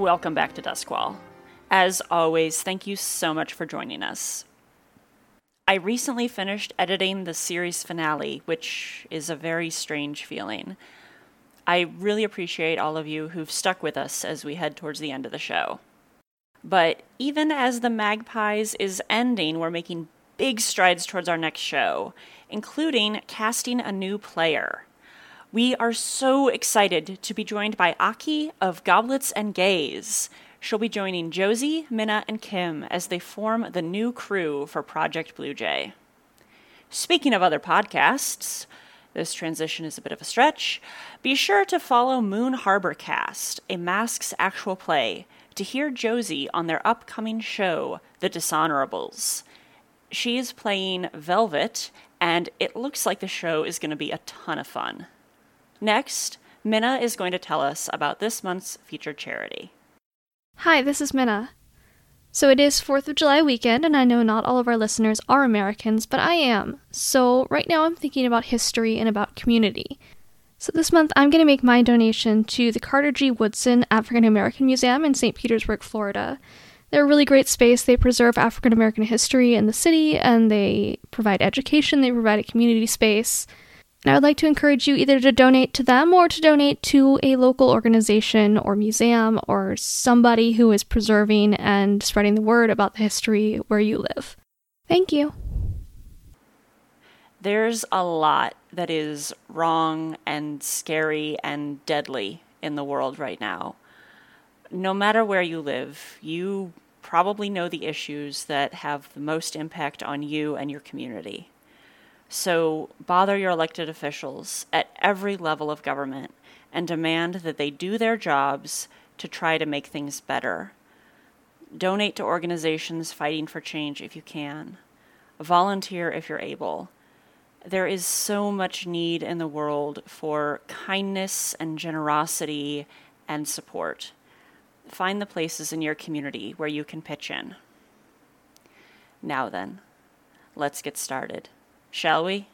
Welcome back to Duskwall. As always, thank you so much for joining us. I recently finished editing the series finale, which is a very strange feeling. I really appreciate all of you who've stuck with us as we head towards the end of the show. But even as The Magpies is ending, we're making big strides towards our next show, including casting a new player. We are so excited to be joined by Aki of Goblets and Gaze. She'll be joining Josie, Minna, and Kim as they form the new crew for Project Blue Jay. Speaking of other podcasts, this transition is a bit of a stretch. Be sure to follow Moon Harbor Cast, a Masks actual play, to hear Josie on their upcoming show, The Dishonorables. She is playing Velvet, and it looks like the show is going to be a ton of fun. Next, Minna is going to tell us about this month's featured charity. Hi, this is Minna. So it is 4th of July weekend, and I know not all of our listeners are Americans, but I am. So right now I'm thinking about history and about community. So this month I'm going to make my donation to the Carter G. Woodson African American Museum in St. Petersburg, Florida. They're a really great space. They preserve African American history in the city and they provide education, they provide a community space. And I would like to encourage you either to donate to them or to donate to a local organization or museum or somebody who is preserving and spreading the word about the history where you live. Thank you. There's a lot that is wrong and scary and deadly in the world right now. No matter where you live, you probably know the issues that have the most impact on you and your community. So bother your elected officials at every level of government and demand that they do their jobs to try to make things better. Donate to organizations fighting for change if you can. Volunteer if you're able. There is so much need in the world for kindness and generosity and support. Find the places in your community where you can pitch in. Now then, let's get started. Shall we?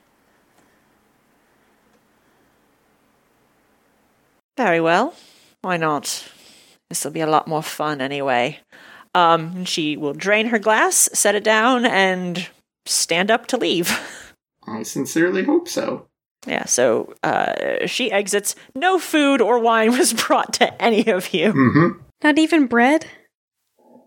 Very well. Why not? This will be a lot more fun anyway. Um, she will drain her glass, set it down, and stand up to leave. I sincerely hope so. Yeah, so uh, she exits. No food or wine was brought to any of you. Mm-hmm. Not even bread?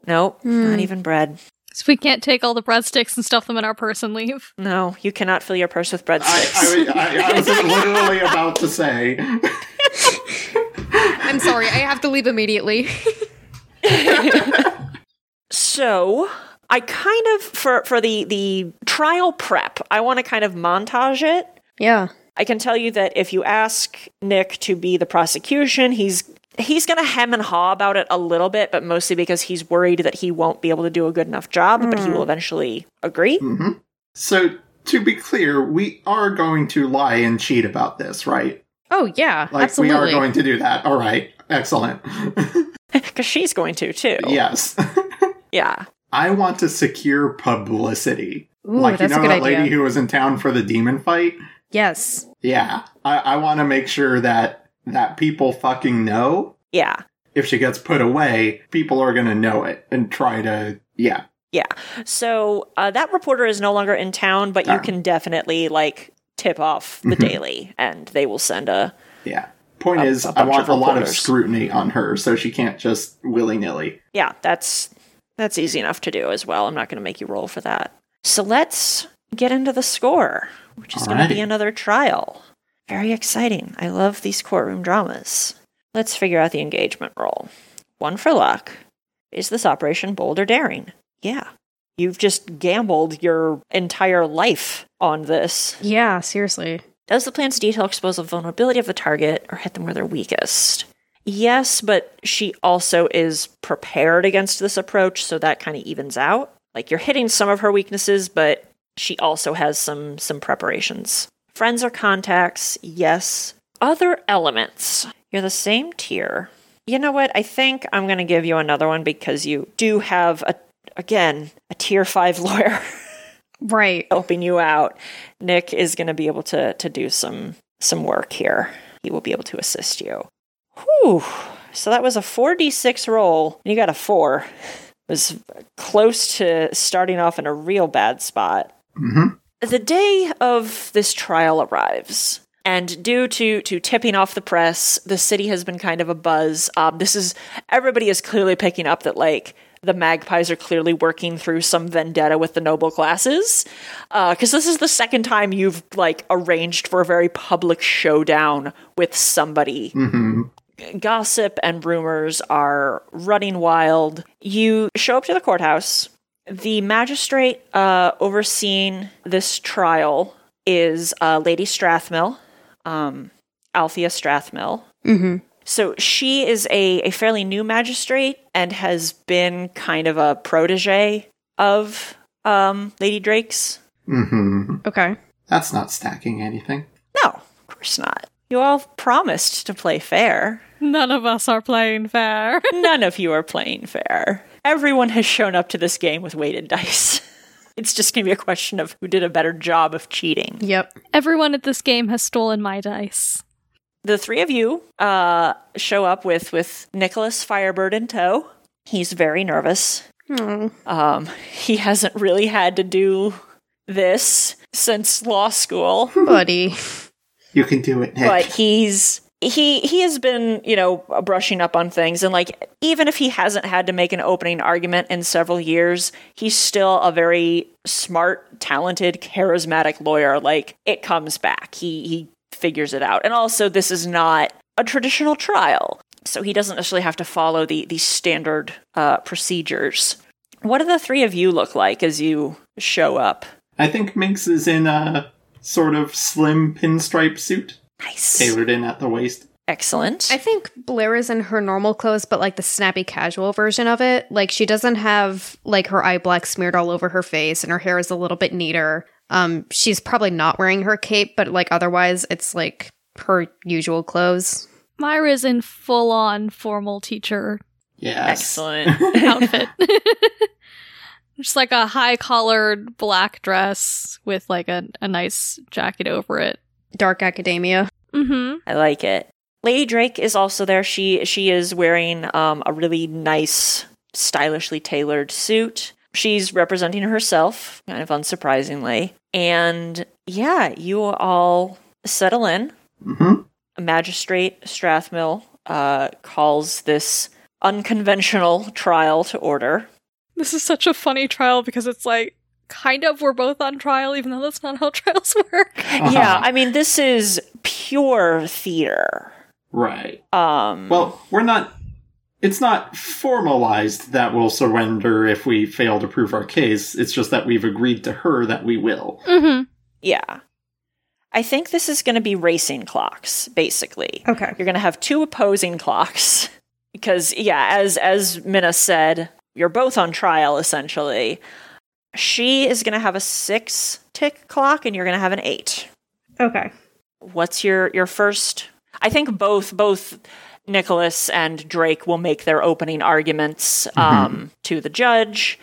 Nope, Hmm. not even bread. So we can't take all the breadsticks and stuff them in our purse and leave. No, you cannot fill your purse with I, breadsticks. I, I, I was literally about to say. I'm sorry, I have to leave immediately. so I kind of for for the the trial prep, I want to kind of montage it. yeah. I can tell you that if you ask Nick to be the prosecution, he's he's going to hem and haw about it a little bit, but mostly because he's worried that he won't be able to do a good enough job, but he will eventually agree. hmm So, to be clear, we are going to lie and cheat about this, right? Oh yeah, Like, absolutely. we are going to do that. All right. Excellent. Because she's going to too. yes. Yeah. I want to secure publicity. Ooh, like, you know a good that idea. lady who was in town for the demon fight? Yes. Yeah. I, I want to make sure that that people fucking know Yeah. if she gets put away, people are going to know it and try to, yeah. Yeah. So uh, that reporter is no longer in town, but you Ah. can definitely like tip off the Mhm. daily and they will send a Yeah. Point A- is, a I want a lot of scrutiny on her so she can't just willy nilly. Yeah, that's that's easy enough to do as well. I'm not going to make you roll for that. So let's get into the score, which is going to be another trial. Very exciting. I love these courtroom dramas. Let's figure out the engagement roll. One for luck. Is this operation bold or daring? Yeah. You've just gambled your entire life on this. Yeah, seriously. Does the plan's detail expose the vulnerability of the target or hit them where they're weakest? Yes, but she also is prepared against this approach, so that kind of evens out. Like you're hitting some of her weaknesses, but she also has some some preparations. Friends or contacts, yes. Other elements. You're the same tier. You know what? I think I'm going to give you another one because you do have a again, a tier 5 lawyer Right. helping you out. Nick is going to be able to to do some some work here. He will be able to assist you. Whew. So that was a 4d6 roll. and You got a 4. It was close to starting off in a real bad spot. Mm-hmm. The day of this trial arrives. And due to, to tipping off the press, the city has been kind of a buzz. Um, this is everybody is clearly picking up that like the magpies are clearly working through some vendetta with the noble classes because this is the second time you've like arranged for a very public showdown with somebody gossip and rumors are running wild. You show up to the courthouse. The magistrate uh, overseeing this trial is uh, Lady Strathmill, um, Althea Strathmill. Mm-hmm. So she is a, a fairly new magistrate and has been kind of a protege of um, Lady Drake's. Mm-hmm. Okay. That's not stacking anything. No, of course not. You all promised to play fair. None of us are playing fair. None of you are playing fair. Everyone has shown up to this game with weighted dice. It's just going to be a question of who did a better job of cheating. Yep. Everyone at this game has stolen my dice. The three of you uh, show up with with Nicholas Firebird in tow. He's very nervous. Oh. Um, he hasn't really had to do this since law school, Buddy. You can do it, Nick. but he's he he has been you know brushing up on things. And like even if he hasn't had to make an opening argument in several years he's still a very smart talented charismatic lawyer. Like it comes back. He he figures it out. And also this is not a traditional trial. So he doesn't necessarily have to follow the the standard uh, procedures. What do the three of you look like as you show up? I think Minx is in a sort of slim pinstripe suit, nice tailored in at the waist. excellent I think Blair is in her normal clothes, but like the snappy casual version of it. Like she doesn't have like her eye black smeared all over her face and her hair is a little bit neater. Um, she's probably not wearing her cape, but like otherwise it's like her usual clothes. Myra's in full on formal teacher Yes. excellent outfit. Just like a high collared black dress with like a, a nice jacket over it. Dark academia. Mm-hmm. I like it. Lady Drake is also there. She she is wearing um, a really nice, stylishly tailored suit. She's representing herself, kind of unsurprisingly. And yeah, you all settle in. hmm Magistrate Strathmill uh, calls this unconventional trial to order. This is such a funny trial because it's like kind of we're both on trial, even though that's not how trials work. Uh-huh. Yeah, I mean this is pure theater. Right. Um, Well, we're not. It's not formalized that we'll surrender if we fail to prove our case. It's just that we've agreed to her that we will. Mm-hmm. Yeah. I think this is going to be racing clocks, basically. Okay. You're going to have two opposing clocks because, yeah, as as Minna said, you're both on trial essentially. She is going to have a six tick clock, and you're going to have an eight. Okay. What's your your first? I think both both Nicholas and Drake will make their opening arguments um, to the judge.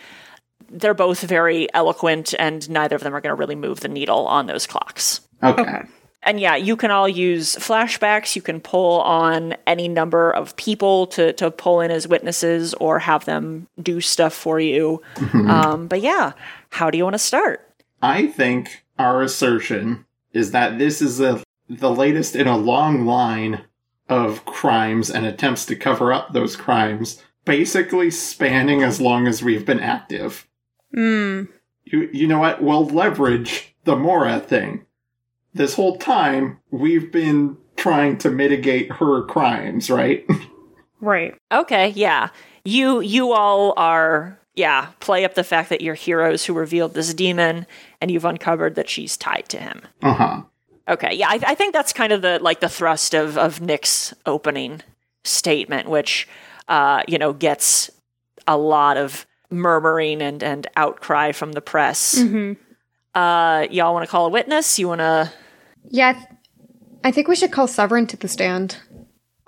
They're both very eloquent, and neither of them are going to really move the needle on those clocks. Okay. Okay. And yeah, you can all use flashbacks. You can pull on any number of people to, to pull in as witnesses or have them do stuff for you. Um, but yeah, how do you want to start? I think our assertion is that this is the the latest in a long line of crimes and attempts to cover up those crimes, basically spanning as long as we've been active. Mm. You you know what? We'll leverage the Mora thing. This whole time we've been trying to mitigate her crimes, right? Right. Okay, yeah. You you all are yeah, play up the fact that you're heroes who revealed this demon and you've uncovered that she's tied to him. uh huh. Okay, yeah, I, I think that's kind of the like the thrust of of Nick's opening statement, which uh, you know gets a lot of murmuring and and outcry from the press. Mm-hmm. Uh, y'all want to call a witness? You want to? Yeah. I, th- I think we should call Severin to the stand.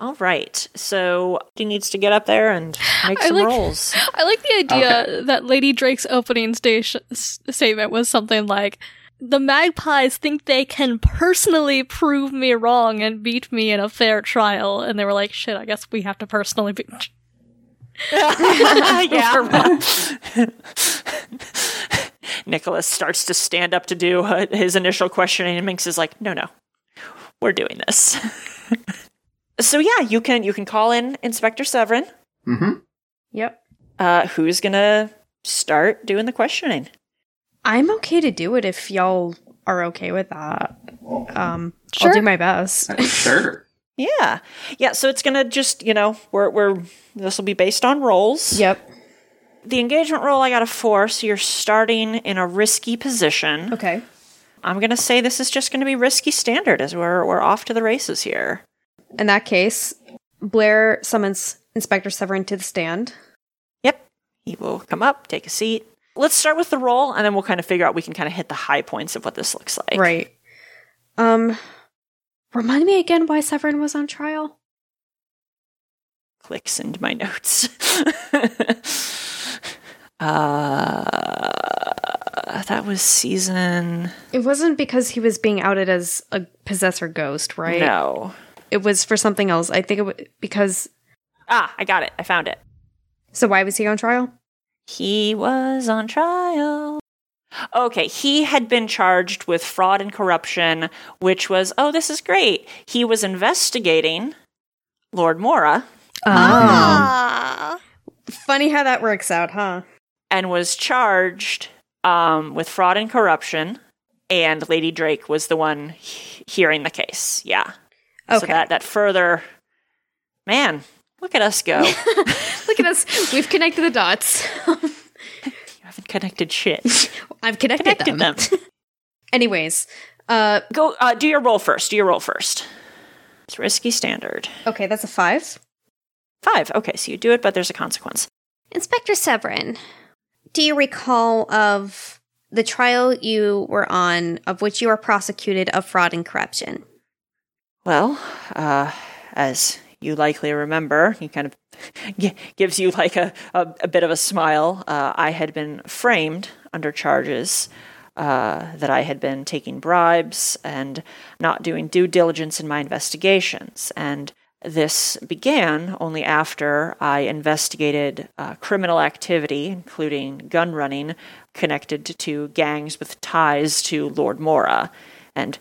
All right. So he needs to get up there and make I some like- rolls. I like the idea Okay. that Lady Drake's opening station, statement was something like, the magpies think they can personally prove me wrong and beat me in a fair trial, and they were like, "Shit, I guess we have to personally beat." yeah. Nicholas starts to stand up to do uh, his initial questioning, and Minx is like, "No, no, we're doing this." so yeah, you can you can call in Inspector Severin. Mm-hmm. Yep. Uh, who's gonna start doing the questioning? I'm okay to do it if y'all are okay with that. Um, I'll do my best. Sure. Yeah, yeah. So it's gonna just you know we're we're this will be based on rolls. yep. The engagement roll I got a four, so you're starting in a risky position. Okay. I'm gonna say this is just gonna be risky standard as we're we're off to the races here. In that case, Blair summons Inspector Severin to the stand. Yep. He will come up, take a seat. Let's start with the roll, and then we'll kind of figure out we can kind of hit the high points of what this looks like. Right. Um, remind me again why Severin was on trial. Clicks into my notes. Uh, that was season. It wasn't because he was being outed as a possessor ghost, right? No. It was for something else. I think it was because. Ah, I got it. I found it. So why was he on trial? He was on trial. Okay, he had been charged with fraud and corruption, which was, oh, this is great. He was investigating Lord Mora Ah. Funny how that works out, huh? And was charged um, with fraud and corruption, and Lady Drake was the one he- hearing the case. Yeah. So Okay. that, that further, man, look at us go. Look at us. We've connected the dots. You haven't connected shit. I've connected, Connected them. them. Anyways, uh, Go, uh, do your roll first. Do your roll first. It's risky standard. okay, that's a five. Five. Okay, so you do it, but there's a consequence. Inspector Severin, do you recall of the trial you were on of which you were prosecuted of fraud and corruption? Well, uh, as you likely remember, he kind of gives you like a, a, a bit of a smile. Uh, I had been framed under charges uh, that I had been taking bribes and not doing due diligence in my investigations. And this began only after I investigated uh, criminal activity, including gun running, connected to gangs with ties to Lord Mora. And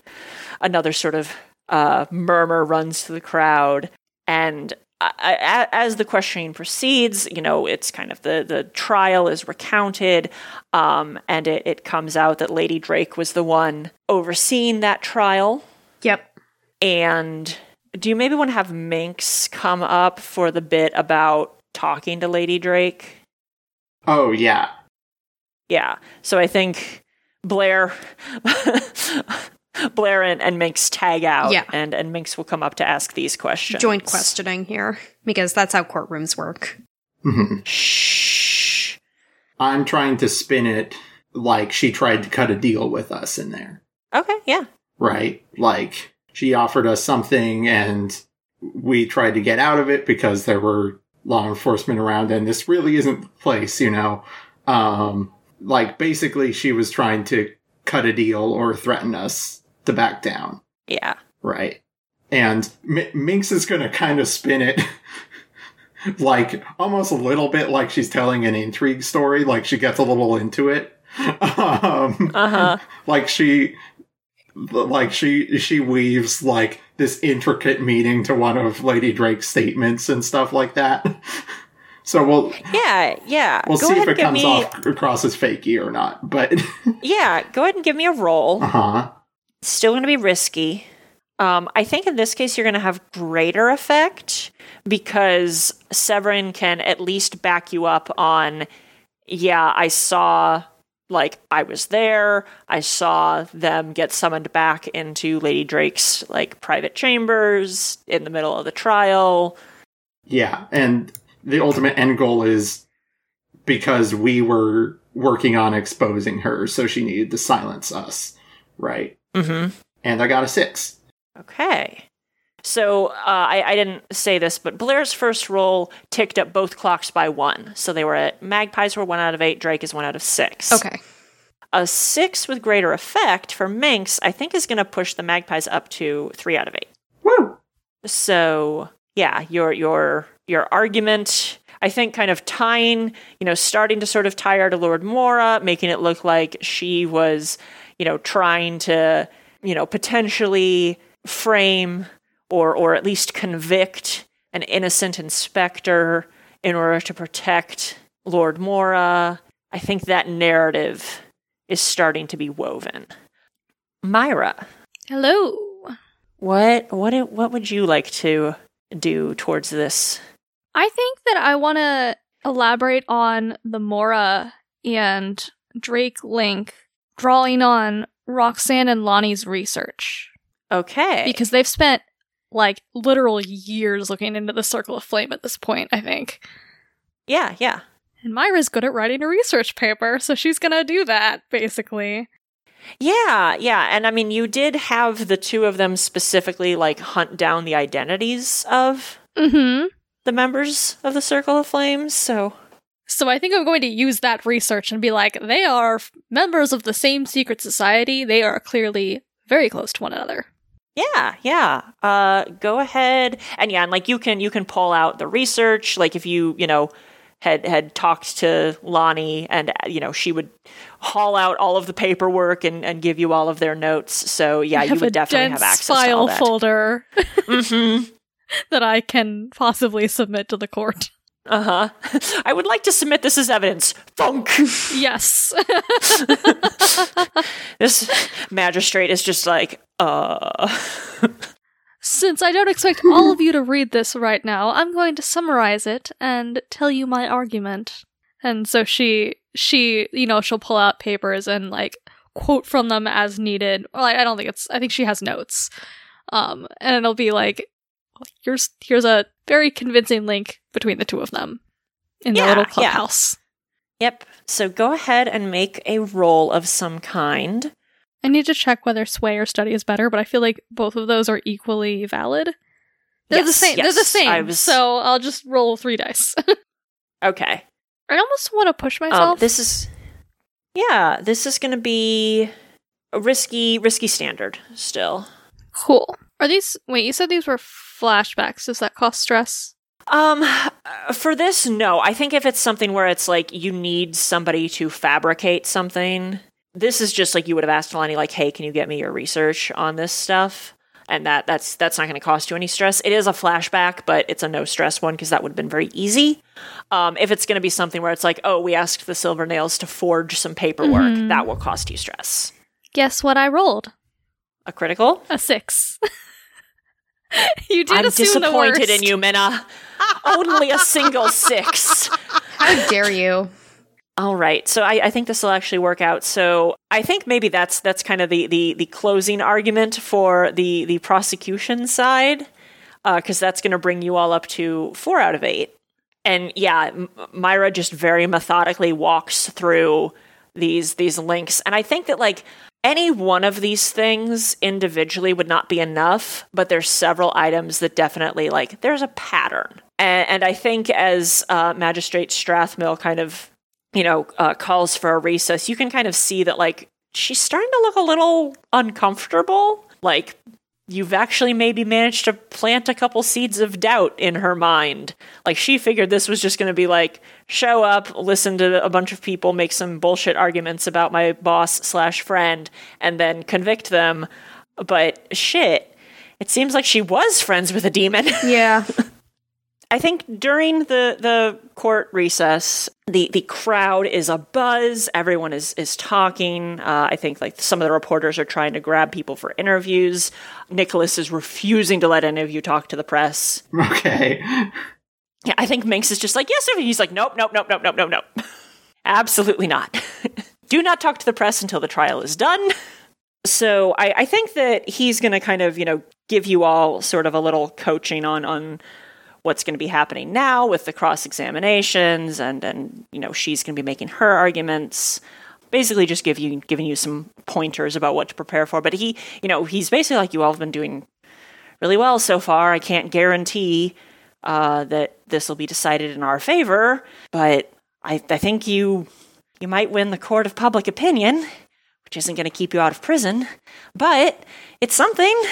another sort of uh, murmur runs through the crowd. And I, I, as the questioning proceeds, you know, it's kind of the, the trial is recounted, um, and it, it comes out that Lady Drake was the one overseeing that trial. Yep. And do you maybe want to have Minx come up for the bit about talking to Lady Drake? Oh yeah. Yeah. So I think Blair Blair and, and Minx tag out Yeah. and, and Minx will come up to ask these questions. Joint questioning here because that's how courtrooms work. Mhm. Shh. I'm trying to spin it like she tried to cut a deal with us in there, Okay, yeah. right? Like she offered us something and we tried to get out of it because there were law enforcement around and this really isn't the place, you know. Um like basically she was trying to cut a deal or threaten us to back down. Yeah. Right. And M- Minx is going to kind of spin it like almost a little bit like she's telling an intrigue story, like she gets a little into it. Um, Uh-huh. like she like she she weaves like this intricate meaning to one of Lady Drake's statements and stuff like that. So we'll Yeah, yeah. we'll go see if it comes me off across as fakey or not. But Yeah, go ahead and give me a roll. uh-huh. Still gonna be risky. Um, I think in this case you're gonna have greater effect because Severin can at least back you up on yeah, I saw like I was there. I saw them get summoned back into Lady Drake's like private chambers in the middle of the trial. Yeah, and the ultimate end goal is because we were working on exposing her, so she needed to silence us, right? Mm-hmm. And I got a six. Okay. So uh, I, I didn't say this, but Blair's first roll ticked up both clocks by one. So they were at Magpies were one out of eight, Drake is one out of six. Okay. A six with greater effect for Minx, I think, is going to push the magpies up to three out of eight. Woo! So yeah, your your your argument, I think, kind of tying, you know, starting to sort of tie her to Lord Mora, making it look like she was, you know, trying to, you know, potentially frame or or at least convict an innocent inspector in order to protect Lord Mora. I think that narrative is starting to be woven. Myra, Hello. what what what would you like to do towards this? I think that I want to elaborate on the Mora and Drake link, drawing on Roxanne and Lonnie's research. Okay. Because they've spent like literal years looking into the Circle of Flame at this point, I think. yeah, yeah. And Myra's good at writing a research paper, so she's gonna do that, basically. Yeah, yeah. And I mean, you did have the two of them specifically like hunt down the identities of Mm hmm. the members of the Circle of Flames. So, So I think I'm going to use that research and be like, they are members of the same secret society. They are clearly very close to one another. Yeah, yeah. Uh go ahead. And yeah, and like you can you can pull out the research like if you, you know, had had talked to Lonnie and you know, she would haul out all of the paperwork and and give you all of their notes. So, yeah, you would definitely have access to file all that. folder Mhm. that I can possibly submit to the court. Uh huh. I would like to submit this as evidence. Thunk. Yes. this magistrate is just like, uh. Since I don't expect all of you to read this right now, I'm going to summarize it and tell you my argument. And so she she, you know, she'll pull out papers and like quote from them as needed. Well, I, I don't think it's I think she has notes. Um and it'll be like here's here's a very convincing link between the two of them in the Yeah, little yeah. clubhouse. Yep. So go ahead and make a roll of some kind. I need to check whether sway or study is better, but I feel like both of those are equally valid. They're the Yes, same. They're the same. Was- So I'll just roll three dice. Okay. I almost want to push Um, myself. this is. Yeah, this is going to be a risky, risky standard still. cool. Are these? Wait, you said these were flashbacks. Does that cost stress? Um, for this, no. I think if it's something where it's like you need somebody to fabricate something, this is just like you would have asked Lonnie, like, "Hey, can you get me your research on this stuff?" And that that's that's not going to cost you any stress. It is a flashback, but it's a no stress one because that would have been very easy. Um, if it's going to be something where it's like, "Oh, we asked the Silver Nails to forge some paperwork," Mhm. that will cost you stress. Guess what I rolled? A critical. A six. you did I'm assume the disappointed worst. in you, Minna. Only a single six. How dare you? All right, so I, I think this will actually work out. So I think maybe that's that's kind of the the, the closing argument for the the prosecution side, uh, because that's going to bring you all up to four out of eight. And yeah, M- Myra just very methodically walks through these these links, and I think that like any one of these things individually would not be enough, but there's several items that definitely like there's a pattern, and, and I think as uh, Magistrate Strathmill kind of you know, uh, calls for a recess, you can kind of see that, like, she's starting to look a little uncomfortable. Like, you've actually maybe managed to plant a couple seeds of doubt in her mind. Like, she figured this was just going to be like, show up, listen to a bunch of people make some bullshit arguments about my boss slash friend, and then convict them. But shit, it seems like she was friends with a demon. Yeah. I think during the the court recess, the the crowd is a buzz. Everyone is is talking. Uh, I think like some of the reporters are trying to grab people for interviews. Nicholas is refusing to let any of you talk to the press. Okay. Yeah, I think Minx is just like yes. and He's like nope, nope, nope, nope, nope, nope, nope. Absolutely not. Do not talk to the press until the trial is done. So I, I think that he's going to kind of you know give you all sort of a little coaching on on what's going to be happening now with the cross examinations and and you know she's going to be making her arguments basically just give you giving you some pointers about what to prepare for but he you know he's basically like you all have been doing really well so far i can't guarantee uh, that this will be decided in our favor but I, I think you you might win the court of public opinion, which isn't going to keep you out of prison, but it's something.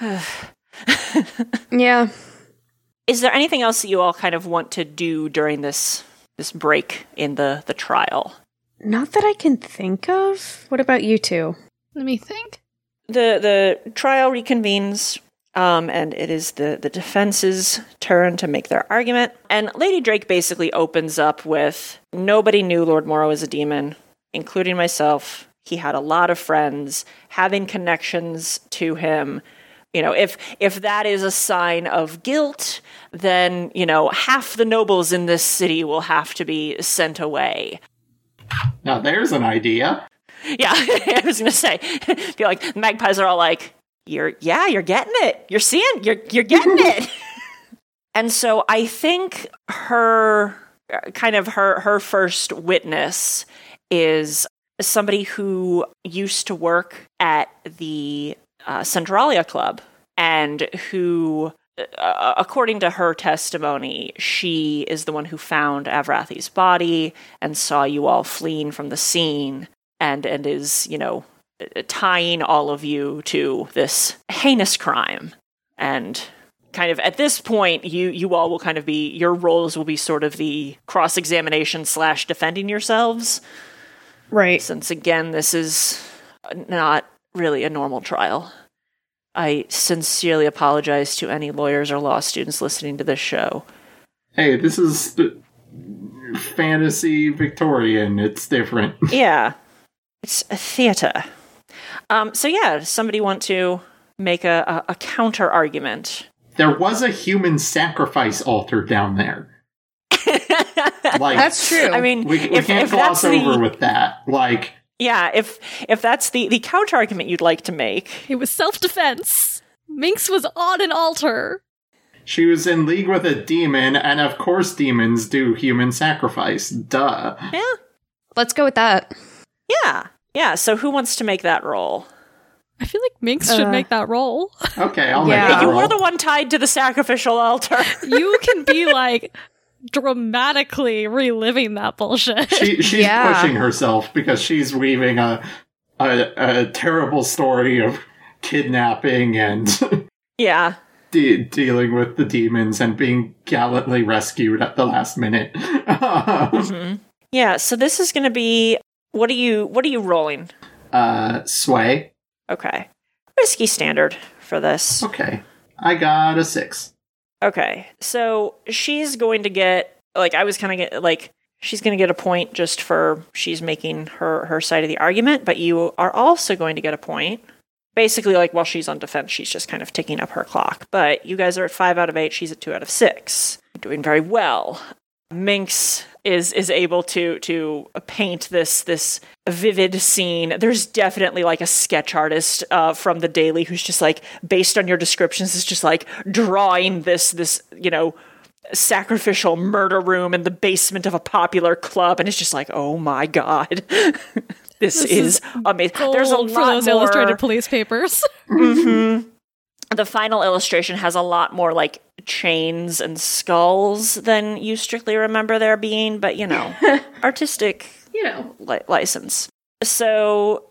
Yeah. Is there anything else that you all kind of want to do during this this break in the the trial? Not that I can think of. What about you two? Let me think. The the trial reconvenes, um, and it is the the defense's turn to make their argument. And Lady Drake basically opens up with, "Nobody knew Lord Mora was a demon, including myself. He had a lot of friends, having connections to him." You know, if if that is a sign of guilt, then you know half the nobles in this city will have to be sent away. Now there's an idea. Yeah, I was gonna say, I feel like magpies are all like, "You're, yeah, you're getting it. You're seeing, you're, you're getting it." and so I think her, kind of her, her first witness is somebody who used to work at the uh, Centralia Club and who. Uh, according to her testimony, she is the one who found Avrathi's body and saw you all fleeing from the scene and and is you know tying all of you to this heinous crime and kind of at this point you you all will kind of be your roles will be sort of the cross examination slash defending yourselves Right. since again this is not really a normal trial i sincerely apologize to any lawyers or law students listening to this show Hey, this is the fantasy Victorian. It's different. yeah it's a theater um so yeah does somebody want to make a, a, a counter argument There was a human sacrifice altar down there. Like That's true. I mean, we, we if, can't if that's gloss the, over with that. Like yeah, if if that's the the counter argument you'd like to make, It was self defense. Minx was on an altar. she was in league with a demon, and of course demons do human sacrifice. Duh. yeah, Let's go with that. yeah, yeah. So who wants to make that roll? I feel like Minx should Uh. make that roll. Okay, I'll Yeah. make that You roll. were the one tied to the sacrificial altar. You can be like dramatically reliving that bullshit. she, she's Yeah. pushing herself because she's weaving a, a a terrible story of kidnapping and yeah, de- dealing with the demons and being gallantly rescued at the last minute. hmm yeah. So this is going to be what are you what are you rolling? uh, sway. Okay, risky standard for this. Okay, I got a six. Okay, so she's going to get like I was kind of like she's going to get a point just for she's making her her side of the argument, but you are also going to get a point. Basically, like while she's on defense, she's just kind of ticking up her clock. But you guys are at five out of eight. She's at two out of six. Doing very well. Minx is is able to to paint this this vivid scene. There's definitely like a sketch artist uh, from the Daily who's just like based on your descriptions is just like drawing this this you know sacrificial murder room in the basement of a popular club, and it's just like oh my god. This, This is, is amazing. There's a Gold lot for those more illustrated police papers. hmm The final illustration has a lot more like chains and skulls than you strictly remember there being, but you know, artistic You know. li- license. So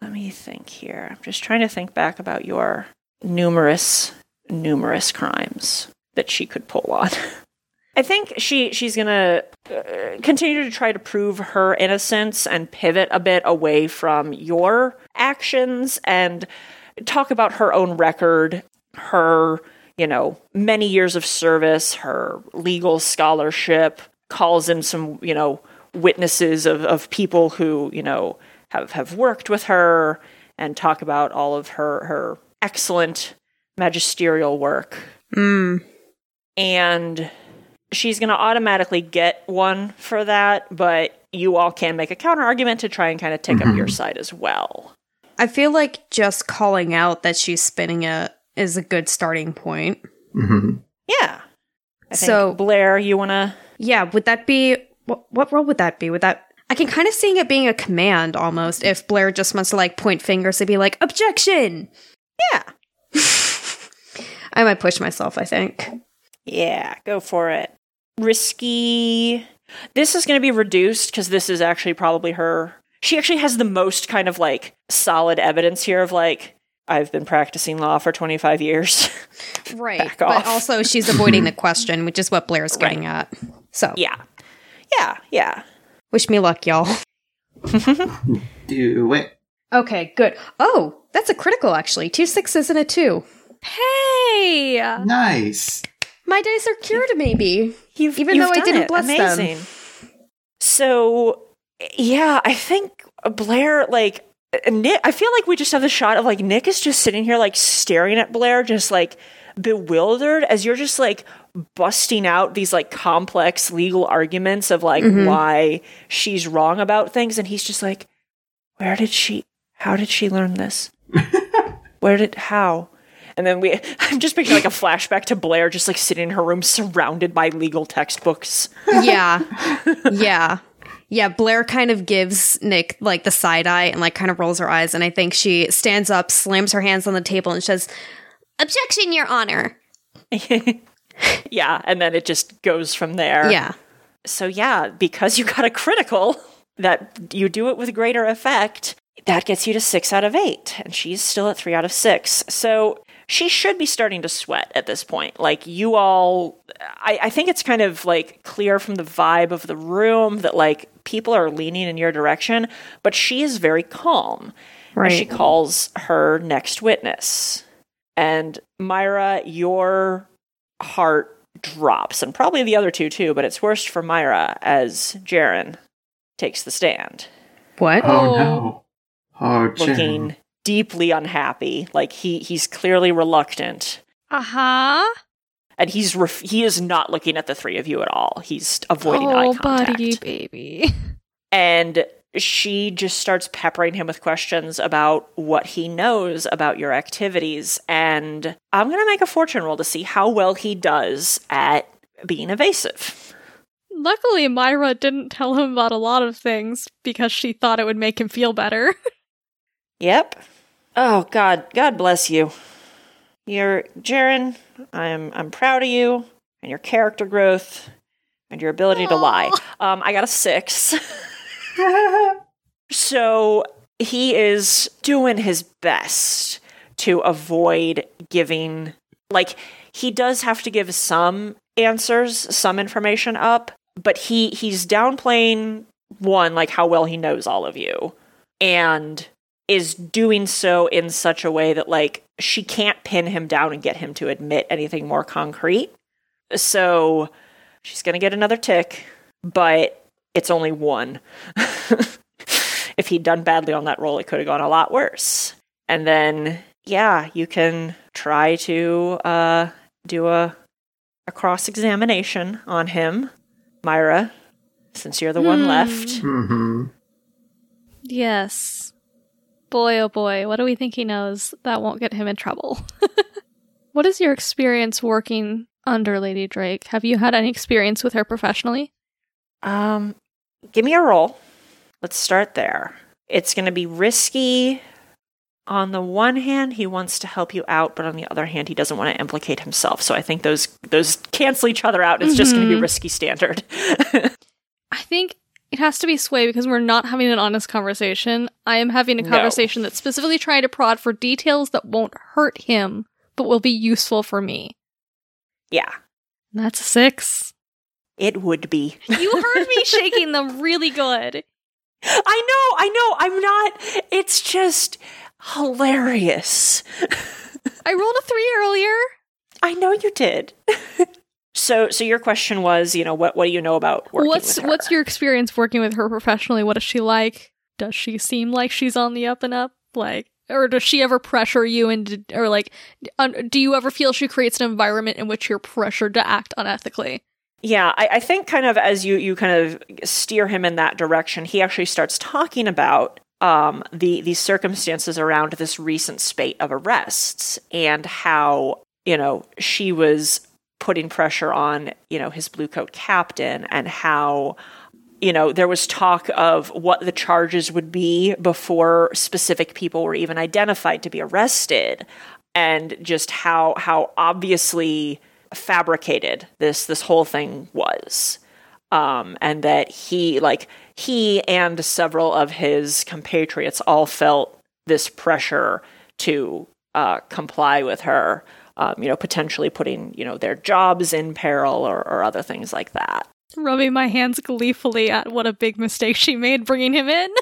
let me think here. I'm just trying to think back about your numerous, numerous crimes that she could pull on. I think she she's gonna uh, continue to try to prove her innocence and pivot a bit away from your actions and talk about her own record, her you know many years of service, her legal scholarship, calls in some you know witnesses of, of people who you know have have worked with her and talk about all of her her excellent magisterial work Mm. and she's going to automatically get one for that, but you all can make a counter argument to try and kind of take up your side as well. I feel like just calling out that she's spinning it is a good starting point. hmm Yeah. I think So- Blair, you want to Yeah, would that be what, what role would that be? Would that I can kind of seeing it being a command almost if Blair just wants to like point fingers and be like objection. Yeah. I might push myself, I think. Yeah, go for it. Risky. This is going to be reduced because this is actually probably her. She actually has the most kind of like solid evidence here of like, I've been practicing law for 25 years. Right. Back but also she's avoiding the question, which is what Blair's getting at. So yeah. Yeah. Yeah. wish me luck, y'all. Do it. Okay, good. Oh, that's a critical actually. Two sixes and a two. Hey! Nice. My dice are cured, maybe. You've, Even you've though I didn't it. bless them. So, yeah, I think Blair, like, Nick, I feel like we just have the shot of like Nick is just sitting here, like, staring at Blair, just like bewildered as you're just like busting out these like complex legal arguments of like Mm-hmm. why she's wrong about things. And he's just like, where did she, how did she learn this? Where did, how? And then we, I'm just picturing like a flashback to Blair just like sitting in her room surrounded by legal textbooks. Yeah. yeah. Yeah, Blair kind of gives Nick like the side eye and like kind of rolls her eyes. And I think she stands up, slams her hands on the table, and says, Objection, Your Honor. yeah, and then it just goes from there. Yeah. So yeah, because you got a critical that you do it with greater effect, that gets you to 6 out of 8 and she's still at 3 out of 6. So she should be starting to sweat at this point. Like you all I, I think it's kind of like clear from the vibe of the room that like people are leaning in your direction, but she is very calm. Right. And she calls her next witness. And Myra, your heart drops, and probably the other two too, but it's worst for Myra as Jaren takes the stand, What? Oh, Oh. no. Oh, Jen. looking deeply unhappy. Like he he's clearly reluctant, Uh huh. And he's ref- he is not looking at the three of you at all. He's avoiding Oh, eye contact. buddy, baby. And she just starts peppering him with questions about what he knows about your activities. And I'm going to make a fortune roll to see how well he does at being evasive. Luckily, Myra didn't tell him about a lot of things because she thought it would make him feel better. Yep. Oh God, God bless you. You're Jaren. I'm I'm proud of you and your character growth and your ability to lie. Um, I got a six. so he is doing his best to avoid giving like he does have to give some answers, some information up, but he he's downplaying one like how well he knows all of you and is doing so in such a way that like she can't pin him down and get him to admit anything more concrete. So she's going to get another tick, but it's only one. if he'd done badly on that roll, it could have gone a lot worse. And then yeah, you can try to uh do a a cross examination on him, Myra, since you're the one Hmm. left. Mm-hmm. yes. Boy, oh boy, what do we think he knows that won't get him in trouble? what is your experience working under Lady Drake? Have you had any experience with her professionally? Um, give me a roll. Let's start there. It's going to be risky. On the one hand, he wants to help you out, but on the other hand, he doesn't want to implicate himself. So I think those those cancel each other out. It's just going to be risky standard. I think it has to be sway because we're not having an honest conversation. I am having a No. conversation that's specifically trying to prod for details that won't hurt him, but will be useful for me. yeah, And that's a six. it would be. You heard me shaking them really good. I know, I know. I'm not. It's just hilarious. I rolled a three earlier. I know you did. so, so your question was, you know, what what do you know about working what's with her? what's your experience working with her professionally? What is she like? Does she seem like she's on the up and up? Like, or does she ever pressure you into, or like, un, do you ever feel she creates an environment in which you're pressured to act unethically? Yeah, I, I think kind of as you you kind of steer him in that direction, he actually starts talking about um, the the circumstances around this recent spate of arrests and how you know she was putting pressure on you know his blue coat captain and how you know there was talk of what the charges would be before specific people were even identified to be arrested and just how how obviously fabricated this this whole thing was um, and that he like he and several of his compatriots all felt this pressure to uh, comply with her. Um, you know, potentially putting you know their jobs in peril or, or other things like that. Rubbing my hands gleefully at what a big mistake she made bringing him in.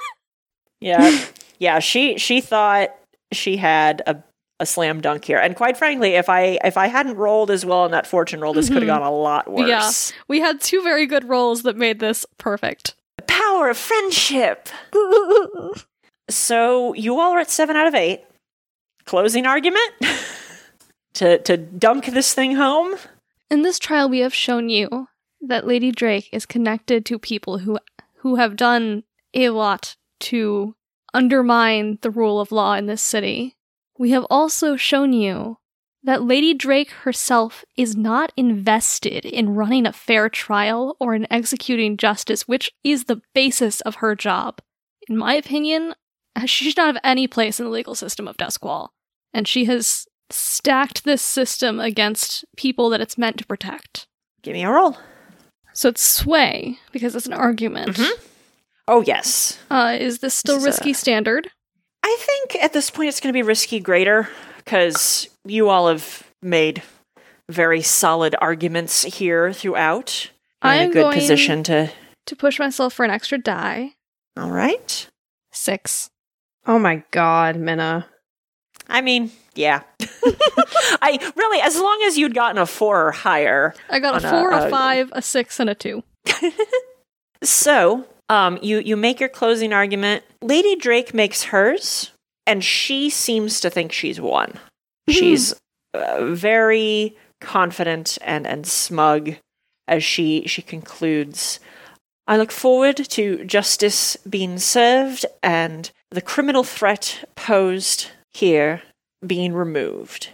Yeah, yeah. She she thought she had a a slam dunk here, and quite frankly, if I if I hadn't rolled as well in that fortune roll, this could have gone a lot worse. Yeah. We had two very good rolls that made this perfect. The power of friendship. So you all are at seven out of eight. Closing argument to to dunk this thing home. In this trial, we have shown you that Lady Drake is connected to people who who have done a lot to undermine the rule of law in this city. We have also shown you that Lady Drake herself is not invested in running a fair trial or in executing justice, which is the basis of her job. In my opinion, she should not have any place in the legal system of Duskwall. And she has stacked this system against people that it's meant to protect. Give me a roll. So it's sway because it's an argument. Mhm. Oh yes. Uh, is this still This is risky a- standard? I think at this point it's going to be risky greater because you all have made very solid arguments here throughout. You're I'm in a good going- position to. To push myself for an extra die. All right. Six. Oh my god, Minna. I mean, yeah. I really, as long as you'd gotten a four or higher. I got a On a- four, a, a- five, a six, and a two. So, um, you you make your closing argument. Lady Drake makes hers, and she seems to think she's won. She's uh, very confident and and smug as she she concludes. I look forward to justice being served and the criminal threat posed here being removed.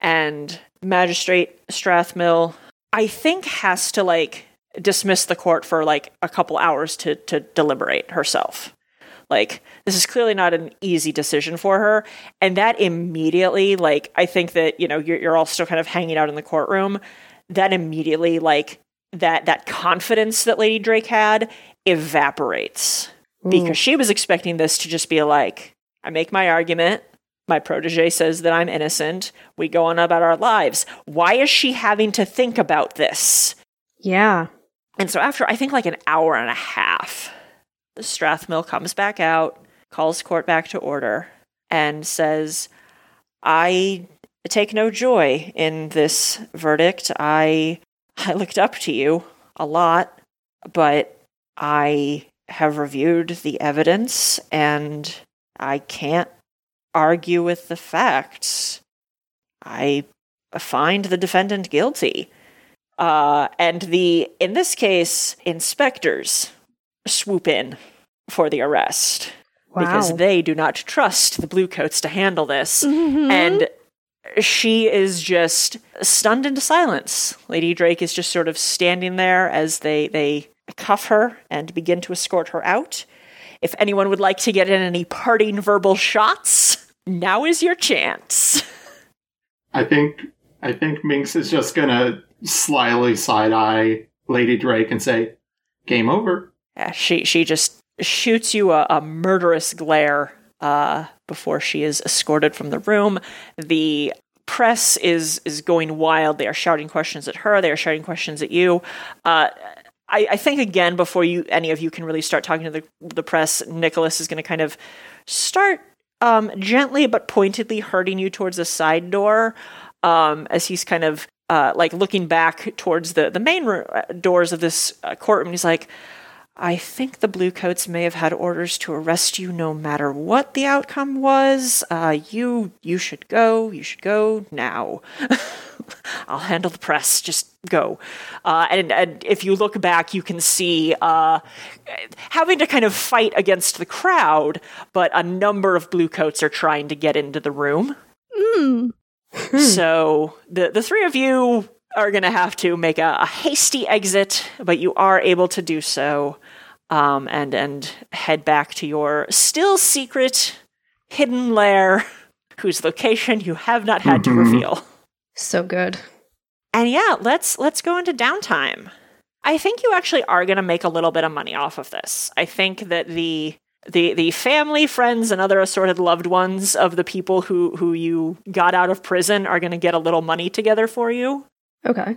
And Magistrate Strathmill, I think, has to like dismiss the court for like a couple hours to to deliberate herself. Like this is clearly not an easy decision for her, and that immediately, like, I think that you know you're, you're all still kind of hanging out in the courtroom. That immediately, like, that that confidence that Lady Drake had evaporates mm. because she was expecting this to just be like, I make my argument. My protege says that I'm innocent. We go on about our lives. Why is she having to think about this? Yeah. And so after I think like an hour and a half, the Strathmill comes back out, calls court back to order, and says, I take no joy in this verdict. I I looked up to you a lot, but I have reviewed the evidence and I can't argue with the facts. I find the defendant guilty. Uh, and the, in this case, inspectors swoop in for the arrest because they do not trust the bluecoats to handle this. Mm-hmm. And she is just stunned into silence. Lady Drake is just sort of standing there as they, they cuff her and begin to escort her out. If anyone would like to get in any parting verbal shots, now is your chance. I think I think Minx is just gonna slyly side eye Lady Drake and say, "Game over." Yeah, she she just shoots you a, a murderous glare uh, before she is escorted from the room. The press is is going wild. They are shouting questions at her. They are shouting questions at you. Uh, I, I think again before you any of you can really start talking to the the press, Nicholas is going to kind of start um, gently but pointedly hurting you towards the side door um, as he's kind of uh, like looking back towards the the main uh, doors of this uh, courtroom. He's like, I think the Bluecoats may have had orders to arrest you no matter what the outcome was. Uh, you you should go. You should go now. I'll handle the press. Just go. Uh, and, and if you look back, you can see uh, having to kind of fight against the crowd, but a number of Bluecoats are trying to get into the room. Mm. So the the three of you are going to have to make a, a hasty exit, but you are able to do so, um, and and head back to your still secret hidden lair, whose location you have not had to Mhm. reveal. So good. And yeah, let's let's go into downtime. I think you actually are going to make a little bit of money off of this. I think that the the the family, friends, and other assorted loved ones of the people who who you got out of prison are going to get a little money together for you. Okay.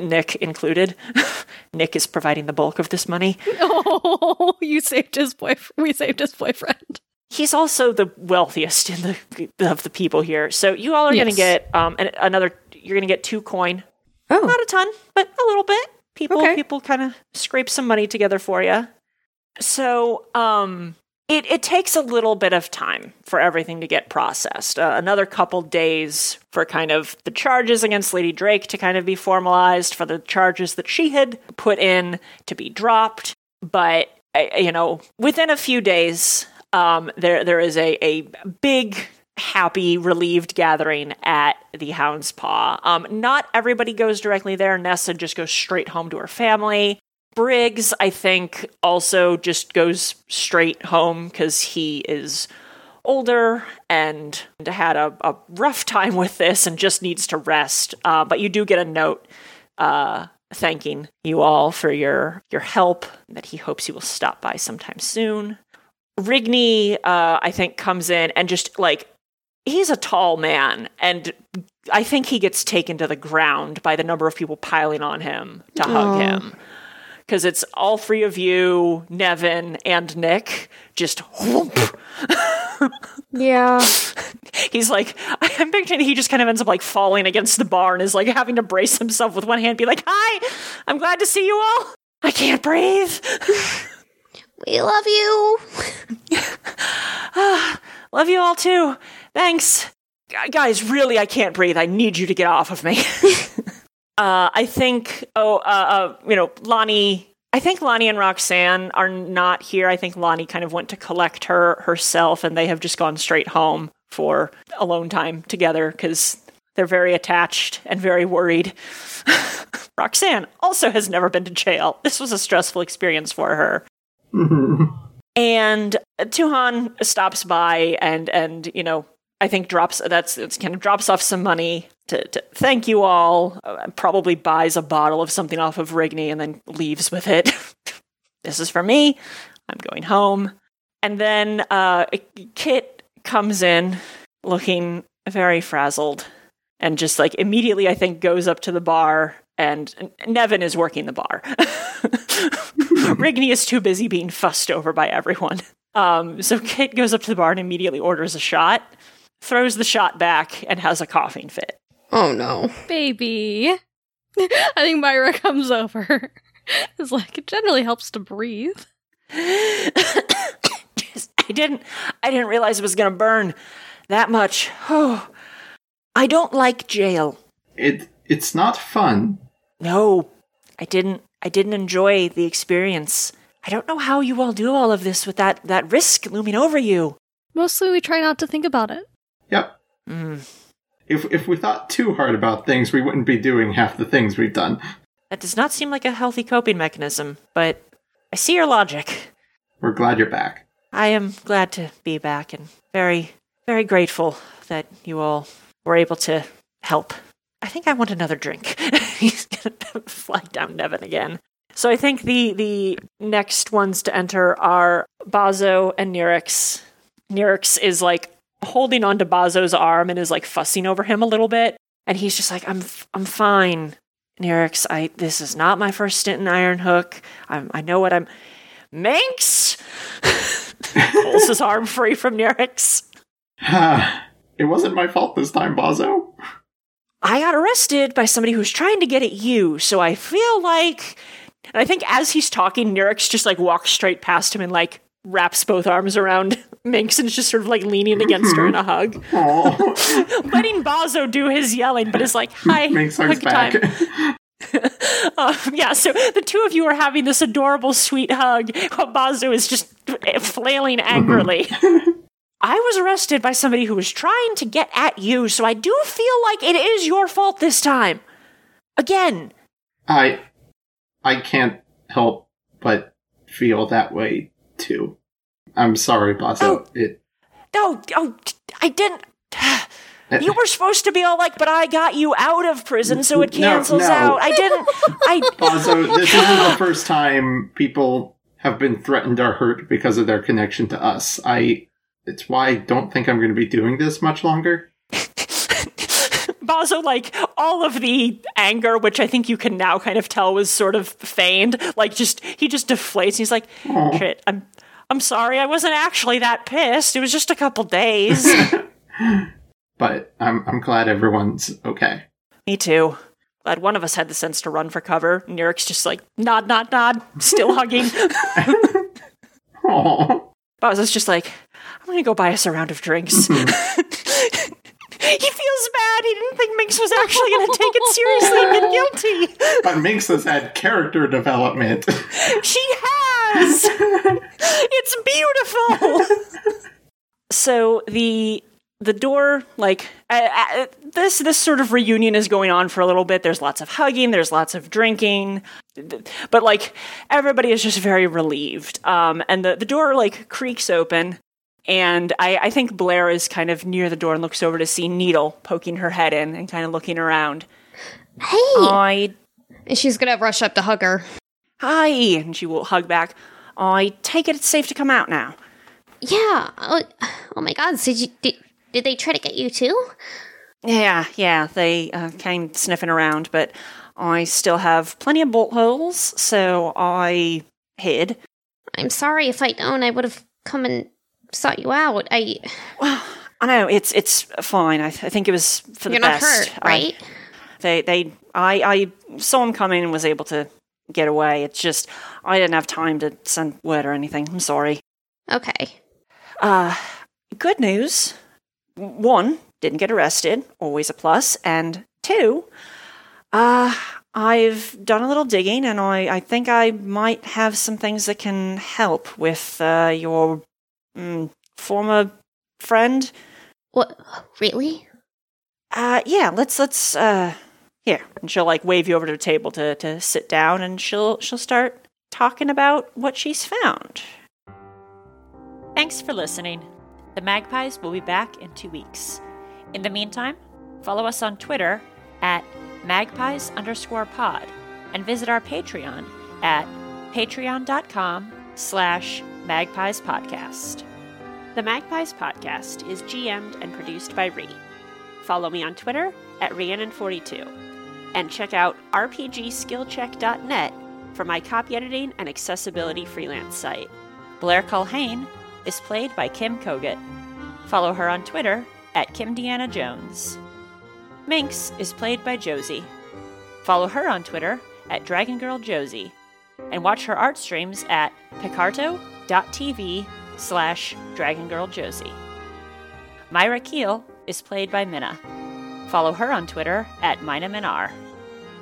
Nick included. Nick is providing the bulk of this money. Oh, you saved his boyfriend. We saved his boyfriend. He's also the wealthiest in the of the people here. So you all are going to get um an, another. You're going to get two coin. Oh. Not a ton, but a little bit. People Okay. people kind of scrape some money together for you. So um it, it takes a little bit of time for everything to get processed. Uh, another couple days for kind of the charges against Lady Drake to kind of be formalized, for the charges that she had put in to be dropped. But you know, within a few days, um, there there is a a big happy relieved gathering at the Hound's Paw. Um, not everybody goes directly there. Nessa just goes straight home to her family. Briggs, I think, also just goes straight home because he is older and had a, a rough time with this and just needs to rest. Uh, but you do get a note uh, thanking you all for your your help. That he hopes you will stop by sometime soon. Rigney, uh, I think, comes in and just like he's a tall man, and I think he gets taken to the ground by the number of people piling on him to hug Aw. him. Because it's all three of you, Nevin and Nick, just whoomp. Yeah. He's like, I'm picturing he just kind of ends up like falling against the bar and is like having to brace himself with one hand, be like, Hi, I'm glad to see you all. I can't breathe. We love you. Love you all too. Thanks. Guys, really, I can't breathe. I need you to get off of me. uh, I think, oh, uh, uh, you know, Lonnie. I think Lonnie and Roxanne are not here. I think Lonnie kind of went to collect her herself, and they have just gone straight home for alone time together because they're very attached and very worried. Roxanne also has never been to jail. This was a stressful experience for her. And Tuhan stops by and and you know I think drops that's it's kind of drops off some money to, to thank you all. Uh, probably buys a bottle of something off of Rigney and then leaves with it. this is for me. I'm going home. And then uh, Kit comes in looking very frazzled and just like immediately I think goes up to the bar and Nevin is working the bar. Rigney is too busy being fussed over by everyone. Um, so Kit goes up to the bar and immediately orders a shot, throws the shot back, and has a coughing fit. Oh no. Baby. I think Myra comes over. It's like, it generally helps to breathe. I didn't I didn't realize it was gonna burn that much. Oh. I don't like jail. It it's not fun. No. I didn't I didn't enjoy the experience. I don't know how you all do all of this with that, that risk looming over you. Mostly we try not to think about it. Yep. Mm. If if we thought too hard about things, we wouldn't be doing half the things we've done. That does not seem like a healthy coping mechanism, but I see your logic. We're glad you're back. I am glad to be back and very, very grateful that you all were able to help. I think I want another drink. He's gonna flag down Nevin again. So I think the the next ones to enter are Bazo and Nirix. Nirix is like holding onto Bazo's arm and is like fussing over him a little bit, and he's just like, "I'm f- I'm fine, Nirix. I this is not my first stint in Iron Hook. I'm, I know what I'm." Manx pulls his arm free from Nirix. it wasn't my fault this time, Bazo. I got arrested by somebody who's trying to get at you, so I feel like. And I think as he's talking, Nirix just like walks straight past him and like wraps both arms around Minx and is just sort of like leaning against her in a hug, letting Bazo do his yelling, but is like, "Hi, Minx hug back. time." Um, yeah, so the two of you are having this adorable, sweet hug while Bazo is just flailing angrily. I was arrested by somebody who was trying to get at you, so I do feel like it is your fault this time. Again. I I can't help but feel that way too. I'm sorry, Bazo. Oh. It No, oh, I didn't. Uh, you were supposed to be all like, but I got you out of prison, so it No, cancels no. out. I didn't. I. Also, this isn't the first time people have been threatened or hurt because of their connection to us. I. It's why I don't think I'm going to be doing this much longer. But also, like, all of the anger, which I think you can now kind of tell was sort of feigned, like, just, he just deflates. He's like, Aw. shit, I'm, I'm sorry, I wasn't actually that pissed. It was just a couple days. But I'm I'm glad everyone's okay. Me too. Glad one of us had the sense to run for cover. Nirix's just like, nod, nod, nod, still hugging. Aw. Bazo's just like, I'm gonna go buy us a round of drinks. Mm-hmm. he feels bad. He didn't think Minx was actually gonna take it seriously and get guilty. But Minx has had character development. She has. it's beautiful. so the the door, like this, this sort of reunion is going on for a little bit. There's lots of hugging. There's lots of drinking, but like everybody is just very relieved. Um, and the the door like creaks open. And I, I think Blair is kind of near the door and looks over to see Needle poking her head in and kind of looking around. Hey! I and she's gonna rush up to hug her. hi, and she will hug back. I take it it's safe to come out now. Yeah. Oh, oh my God. Did you did, did they try to get you too? Yeah, yeah, they uh, came sniffing around, but I still have plenty of bolt holes, so I hid. I'm sorry. If I'd known, I would have come and sought you out. I. Well, I know it's it's fine. I, th- I think it was for the You're not best. hurt, I- right? they they I I saw them coming and was able to get away. It's just I didn't have time to send word or anything. I'm sorry. okay. Uh, good news. One, didn't get arrested, always a plus. And two, uh, I've done a little digging and I, I think I might have some things that can help with uh, your mm, former friend. What? Really? Uh, yeah, let's, let's, uh, here. And she'll like wave you over to the table to, to sit down and she'll, she'll start talking about what she's found. Thanks for listening. The Magpies will be back in two weeks. In the meantime, follow us on Twitter at magpies underscore pod and visit our Patreon at patreon.com slash magpies podcast. The Magpies podcast is GM'd and produced by Ree. Follow me on Twitter at Rhiannon42 and check out rpgskillcheck.net for my copy editing and accessibility freelance site. Blair Culhane is played by Kim Kogut. Follow her on Twitter at Kim Deanna Jones. Minx is played by Josie. Follow her on Twitter at Dragon Girl Josie, and watch her art streams at picarto.tv slash Dragon Girl Josie. Myra Keel is played by Minna. Follow her on Twitter at Mina Minar.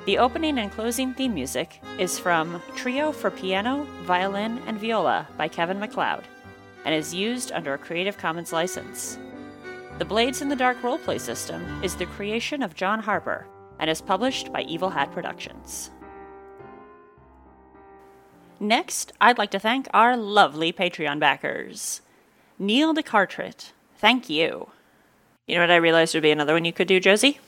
The opening and closing theme music is from Trio for Piano, Violin, and Viola by Kevin MacLeod and is used under a Creative Commons license. The Blades in the Dark roleplay system is the creation of John Harper and is published by Evil Hat Productions. Next, I'd like to thank our lovely Patreon backers. Neil DeCartret, thank you. You know what I realized would be another one you could do, Josie?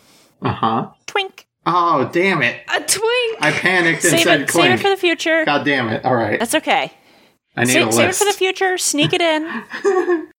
Uh huh. Twink. Oh, damn it. A twink! I panicked and Save said it, save it for the future. God damn it. All right. That's okay. I need Sa- a save it for the future. Sneak it in.